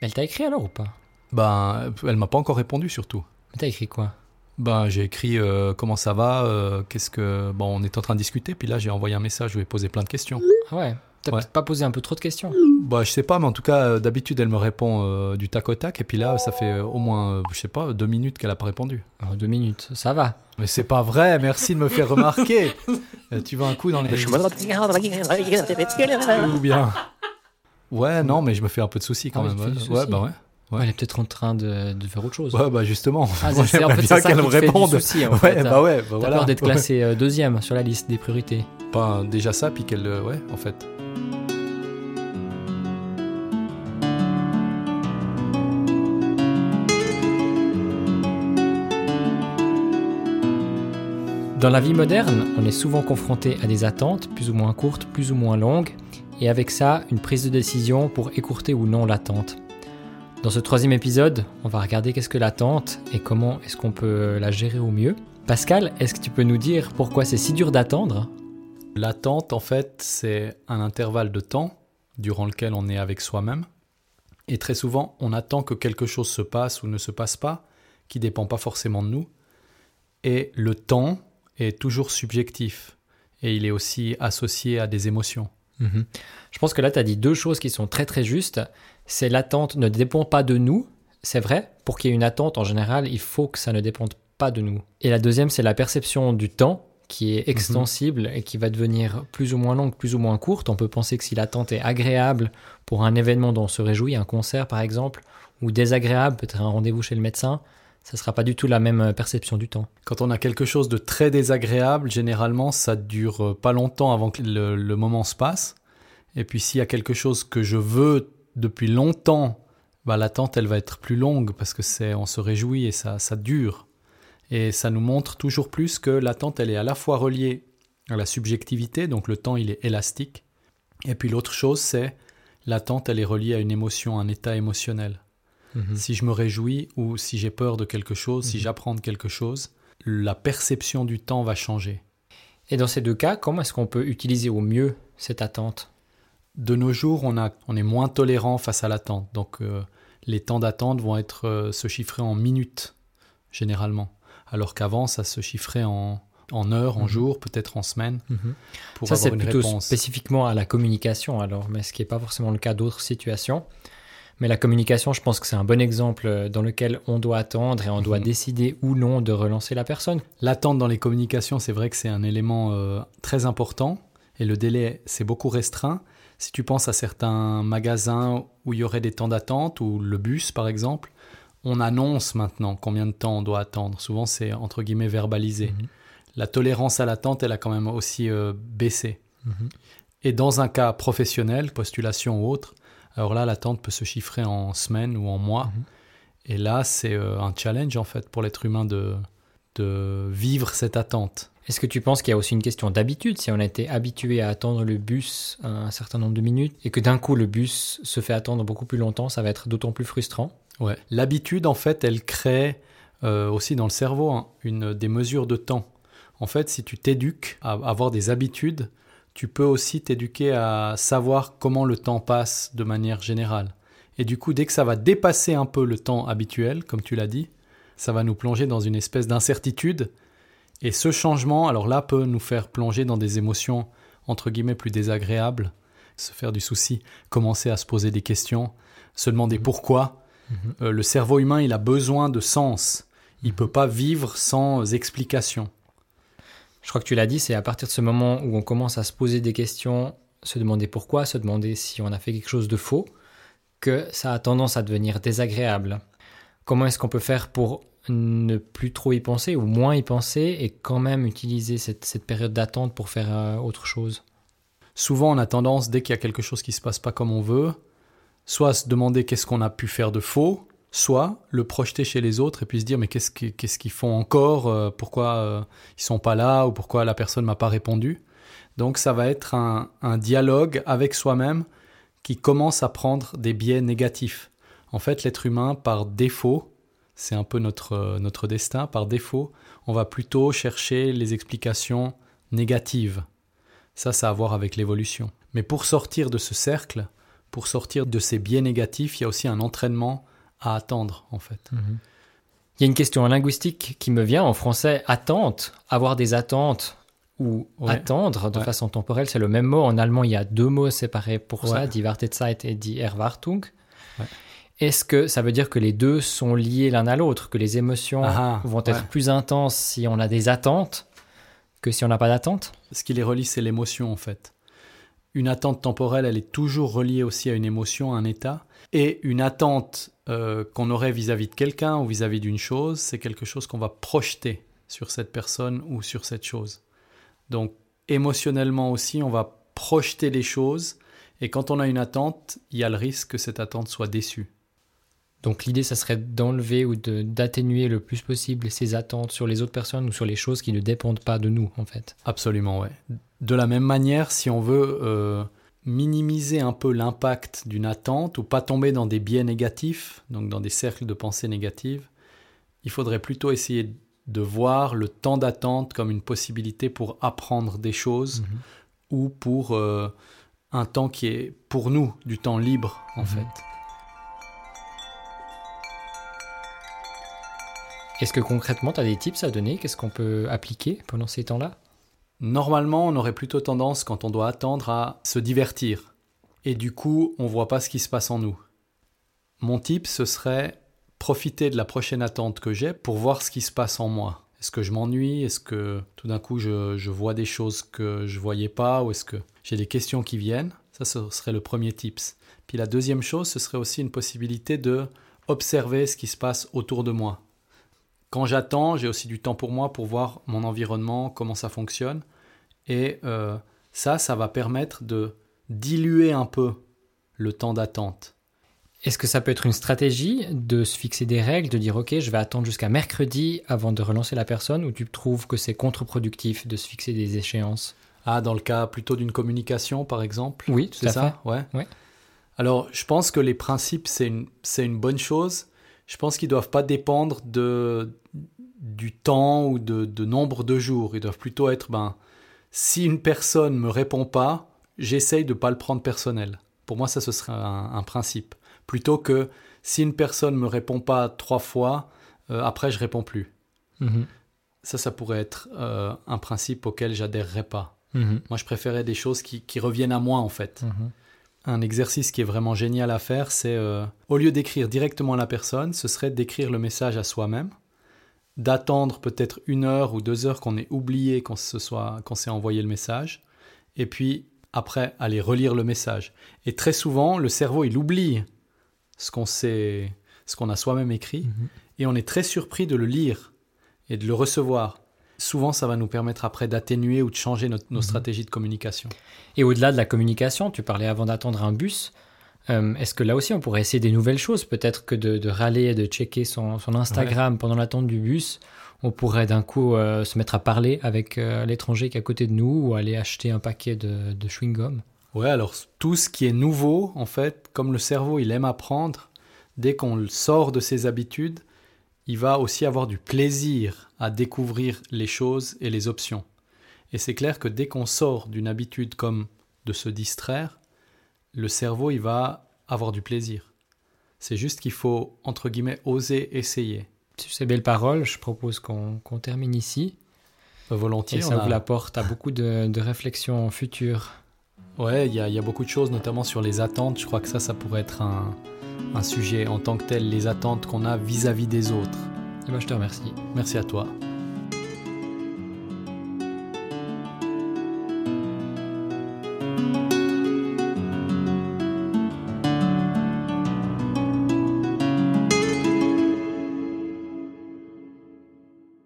Elle t'a écrit alors ou pas? Ben, elle m'a pas encore répondu surtout. Mais t'as écrit quoi? Ben, j'ai écrit euh, comment ça va, euh, qu'est-ce que. Bon, on est en train de discuter, puis là j'ai envoyé un message, je lui ai posé plein de questions. Ah ouais? T'as Ouais. peut-être pas posé un peu trop de questions? Bah, je sais pas, mais en tout cas, euh, d'habitude elle me répond euh, du tac au tac, et puis là ça fait au moins, euh, je sais pas, deux minutes qu'elle a pas répondu. Oh, Deux minutes, ça va. Mais c'est pas vrai, merci de me faire remarquer. Tu veux un coup dans les. Ou bien. Ouais, non, mais je me fais un peu de soucis quand Ah même. ouais, bah ouais. Ouais. Elle est peut-être en train de, de faire autre chose. Ouais, bah justement. Ah, c'est- en fait, ça qu'elle me réponde. souci, en ouais, fait, bah hein. ouais, bah T'as voilà. peur d'être Ouais. classé euh, deuxième sur la liste des priorités. Pas déjà ça, puis qu'elle. euh, Ouais, en fait. Dans la vie moderne, on est souvent confronté à des attentes plus ou moins courtes, plus ou moins longues, et avec ça, une prise de décision pour écourter ou non l'attente. Dans ce troisième épisode, on va regarder qu'est-ce que l'attente et comment est-ce qu'on peut la gérer au mieux. Pascal, est-ce que tu peux nous dire pourquoi c'est si dur d'attendre? L'attente, en fait, c'est un intervalle de temps durant lequel on est avec soi-même. Et très souvent, on attend que quelque chose se passe ou ne se passe pas, qui dépend pas forcément de nous. Et le temps est toujours subjectif. Et il est aussi associé à des émotions. Mhm. Je pense que là, tu as dit deux choses qui sont très très justes. C'est l'attente ne dépend pas de nous, c'est vrai. Pour qu'il y ait une attente, en général, il faut que ça ne dépende pas de nous. Et la deuxième, c'est la perception du temps qui est extensible et qui va devenir plus ou moins longue, plus ou moins courte. On peut penser que si l'attente est agréable pour un événement dont on se réjouit, un concert par exemple, ou désagréable, peut-être un rendez-vous chez le médecin, ça sera pas du tout la même perception du temps. Quand on a quelque chose de très désagréable, généralement, ça dure euh, pas longtemps avant que le, moment se passe. Et puis s'il y a quelque chose que je veux depuis longtemps, bah, l'attente, elle va être plus longue parce que c'est, on se réjouit et ça, ça dure. Et ça nous montre toujours plus que l'attente, elle est à la fois reliée à la subjectivité, donc le temps, il est élastique. Et puis l'autre chose, c'est l'attente, elle est reliée à une émotion, un état émotionnel. Si je me réjouis ou si j'ai peur de quelque chose, si Mhm. j'apprends de quelque chose, la perception du temps va changer. Et dans ces deux cas, comment est-ce qu'on peut utiliser au mieux cette attente? De nos jours, on, a, on est moins tolérant face à l'attente. Donc, euh, les temps d'attente vont être euh, se chiffrer en minutes, généralement. Alors qu'avant, ça se chiffrait en, en heures, en Mhm. jours, peut-être en semaines, pour Ça, c'est plutôt réponse. spécifiquement à la communication, alors, mais ce qui n'est pas forcément le cas d'autres situations. Mais la communication, je pense que c'est un bon exemple euh, dans lequel on doit attendre et on doit Mhm. décider ou non de relancer la personne. L'attente dans les communications, c'est vrai que c'est un élément euh, très important et le délai, c'est beaucoup restreint. Si tu penses à certains magasins où il y aurait des temps d'attente, ou le bus par exemple, on annonce maintenant combien de temps on doit attendre. Souvent, c'est entre guillemets verbalisé. Mhm. La tolérance à l'attente, elle a quand même aussi euh, baissé. Mhm. Et dans un cas professionnel, postulation ou autre, alors là, l'attente peut se chiffrer en semaines ou en mois. Mhm. Et là, c'est euh, un challenge en fait pour l'être humain de, de vivre cette attente. Est-ce que tu penses qu'il y a aussi une question d'habitude Si on a été habitué à attendre le bus un certain nombre de minutes et que d'un coup le bus se fait attendre beaucoup plus longtemps, ça va être d'autant plus frustrant? Ouais. L'habitude, en fait, elle crée euh, aussi dans le cerveau hein, une, des mesures de temps. En fait, si tu t'éduques à avoir des habitudes, tu peux aussi t'éduquer à savoir comment le temps passe de manière générale. Et du coup, dès que ça va dépasser un peu le temps habituel, comme tu l'as dit, ça va nous plonger dans une espèce d'incertitude. Et ce changement, alors là, peut nous faire plonger dans des émotions, entre guillemets, plus désagréables, se faire du souci, commencer à se poser des questions, se demander pourquoi. Euh, le cerveau humain, il a besoin de sens. Il peut pas vivre sans explication. Je crois que tu l'as dit, c'est à partir de ce moment où on commence à se poser des questions, se demander pourquoi, se demander si on a fait quelque chose de faux, que ça a tendance à devenir désagréable. Comment est-ce qu'on peut faire pour ne plus trop y penser ou moins y penser et quand même utiliser cette, période d'attente pour faire euh, autre chose? Souvent, on a tendance, dès qu'il y a quelque chose qui se passe pas comme on veut, soit à se demander qu'est-ce qu'on a pu faire de faux, soit le projeter chez les autres et puis se dire mais qu'est-ce qu'ils font encore, euh, pourquoi euh, ils sont pas là ou pourquoi la personne m'a pas répondu. Donc ça va être un, un dialogue avec soi-même qui commence à prendre des biais négatifs. En fait, l'être humain, par défaut, c'est un peu notre, euh, notre destin, par défaut, on va plutôt chercher les explications négatives. Ça, ça a à voir avec l'évolution. Mais pour sortir de ce cercle, pour sortir de ces biais négatifs, il y a aussi un entraînement à attendre, en fait. Mhm. Il y a une question linguistique qui me vient en français attente, avoir des attentes ou attendre de façon temporelle, c'est le même mot. En allemand, il y a deux mots séparés pour ça, die Wartezeit et die Erwartung. Est-ce que ça veut dire que les deux sont liés l'un à l'autre, que les émotions ah, vont être plus intenses si on a des attentes que si on n'a pas d'attente Ce qui les relie, c'est l'émotion en fait. Une attente temporelle, elle est toujours reliée aussi à une émotion, à un état. Et une attente euh, qu'on aurait vis-à-vis de quelqu'un ou vis-à-vis d'une chose, c'est quelque chose qu'on va projeter sur cette personne ou sur cette chose. Donc émotionnellement aussi, on va projeter les choses. Et quand on a une attente, il y a le risque que cette attente soit déçue. Donc l'idée, ça serait d'enlever ou d'atténuer le plus possible ces attentes sur les autres personnes ou sur les choses qui ne dépendent pas de nous, en fait. Absolument, ouais. De la même manière, si on veut euh, minimiser un peu l'impact d'une attente ou pas tomber dans des biais négatifs, donc dans des cercles de pensée négatives, il faudrait plutôt essayer de voir le temps d'attente comme une possibilité pour apprendre des choses mhm. ou pour euh, un temps qui est pour nous du temps libre, en mhm. fait. Est-ce que concrètement, tu as des tips à donner? Qu'est-ce qu'on peut appliquer pendant ces temps-là? Normalement, on aurait plutôt tendance, quand on doit attendre, à se divertir. Et du coup, on voit pas ce qui se passe en nous. Mon tip, ce serait profiter de la prochaine attente que j'ai pour voir ce qui se passe en moi. Est-ce que je m'ennuie? Est-ce que tout d'un coup je, vois des choses que je voyais pas? Ou est-ce que j'ai des questions qui viennent? Ça, ce serait le premier tips. Puis la deuxième chose, ce serait aussi une possibilité de observer ce qui se passe autour de moi. Quand j'attends, j'ai aussi du temps pour moi pour voir mon environnement, comment ça fonctionne. Et euh, ça, ça va permettre de diluer un peu le temps d'attente. Est-ce que ça peut être une stratégie de se fixer des règles, de dire ok, je vais attendre jusqu'à mercredi avant de relancer la personne, ou tu trouves que c'est contre-productif de se fixer des échéances? Ah, dans le cas plutôt d'une communication, par exemple? Oui, c'est ça? Ouais. Alors, je pense que les principes, c'est une, une bonne chose je pense qu'ils ne doivent pas dépendre de, du temps ou de, nombre de jours. Ils doivent plutôt être, ben, si une personne ne me répond pas, j'essaye de ne pas le prendre personnel. Pour moi, ça, ce serait un, principe. Plutôt que si une personne ne me répond pas trois fois, euh, après, je réponds plus. Mhm. Ça, ça pourrait être euh, un principe auquel j'adhérerais pas. Mhm. Moi, je préférais des choses qui, reviennent à moi, en fait. Mhm un exercice qui est vraiment génial à faire, c'est euh, au lieu d'écrire directement à la personne, ce serait d'écrire le message à soi-même, d'attendre peut-être une heure ou deux heures qu'on ait oublié qu'on se soit qu'on s'est envoyé le message, et puis après aller relire le message. Et très souvent, le cerveau il oublie ce qu'on ce qu'on a soi-même écrit, mhm. et on est très surpris de le lire et de le recevoir souvent ça va nous permettre après d'atténuer ou de changer nos mhm. stratégies de communication. Et au-delà de la communication, tu parlais avant d'attendre un bus. Euh, est-ce que là aussi on pourrait essayer des nouvelles choses? Peut-être que de, râler et de checker son, Instagram pendant l'attente du bus, on pourrait d'un coup euh, se mettre à parler avec euh, l'étranger qui est à côté de nous ou aller acheter un paquet de, de chewing-gum. Ouais, alors tout ce qui est nouveau, en fait, comme le cerveau il aime apprendre, dès qu'on sort de ses habitudes, il va aussi avoir du plaisir à découvrir les choses et les options. Et c'est clair que dès qu'on sort d'une habitude comme de se distraire, le cerveau il va avoir du plaisir. C'est juste qu'il faut, entre guillemets, oser essayer. Sur ces belles paroles, je propose qu'on termine ici. Volontiers. Et ça vous apporte à beaucoup de, réflexions futures. Ouais, il y, y, a beaucoup de choses, notamment sur les attentes. Je crois que ça, ça pourrait être un, un sujet en tant que tel, les attentes qu'on a vis-à-vis des autres. Et moi, je te remercie. Merci à toi.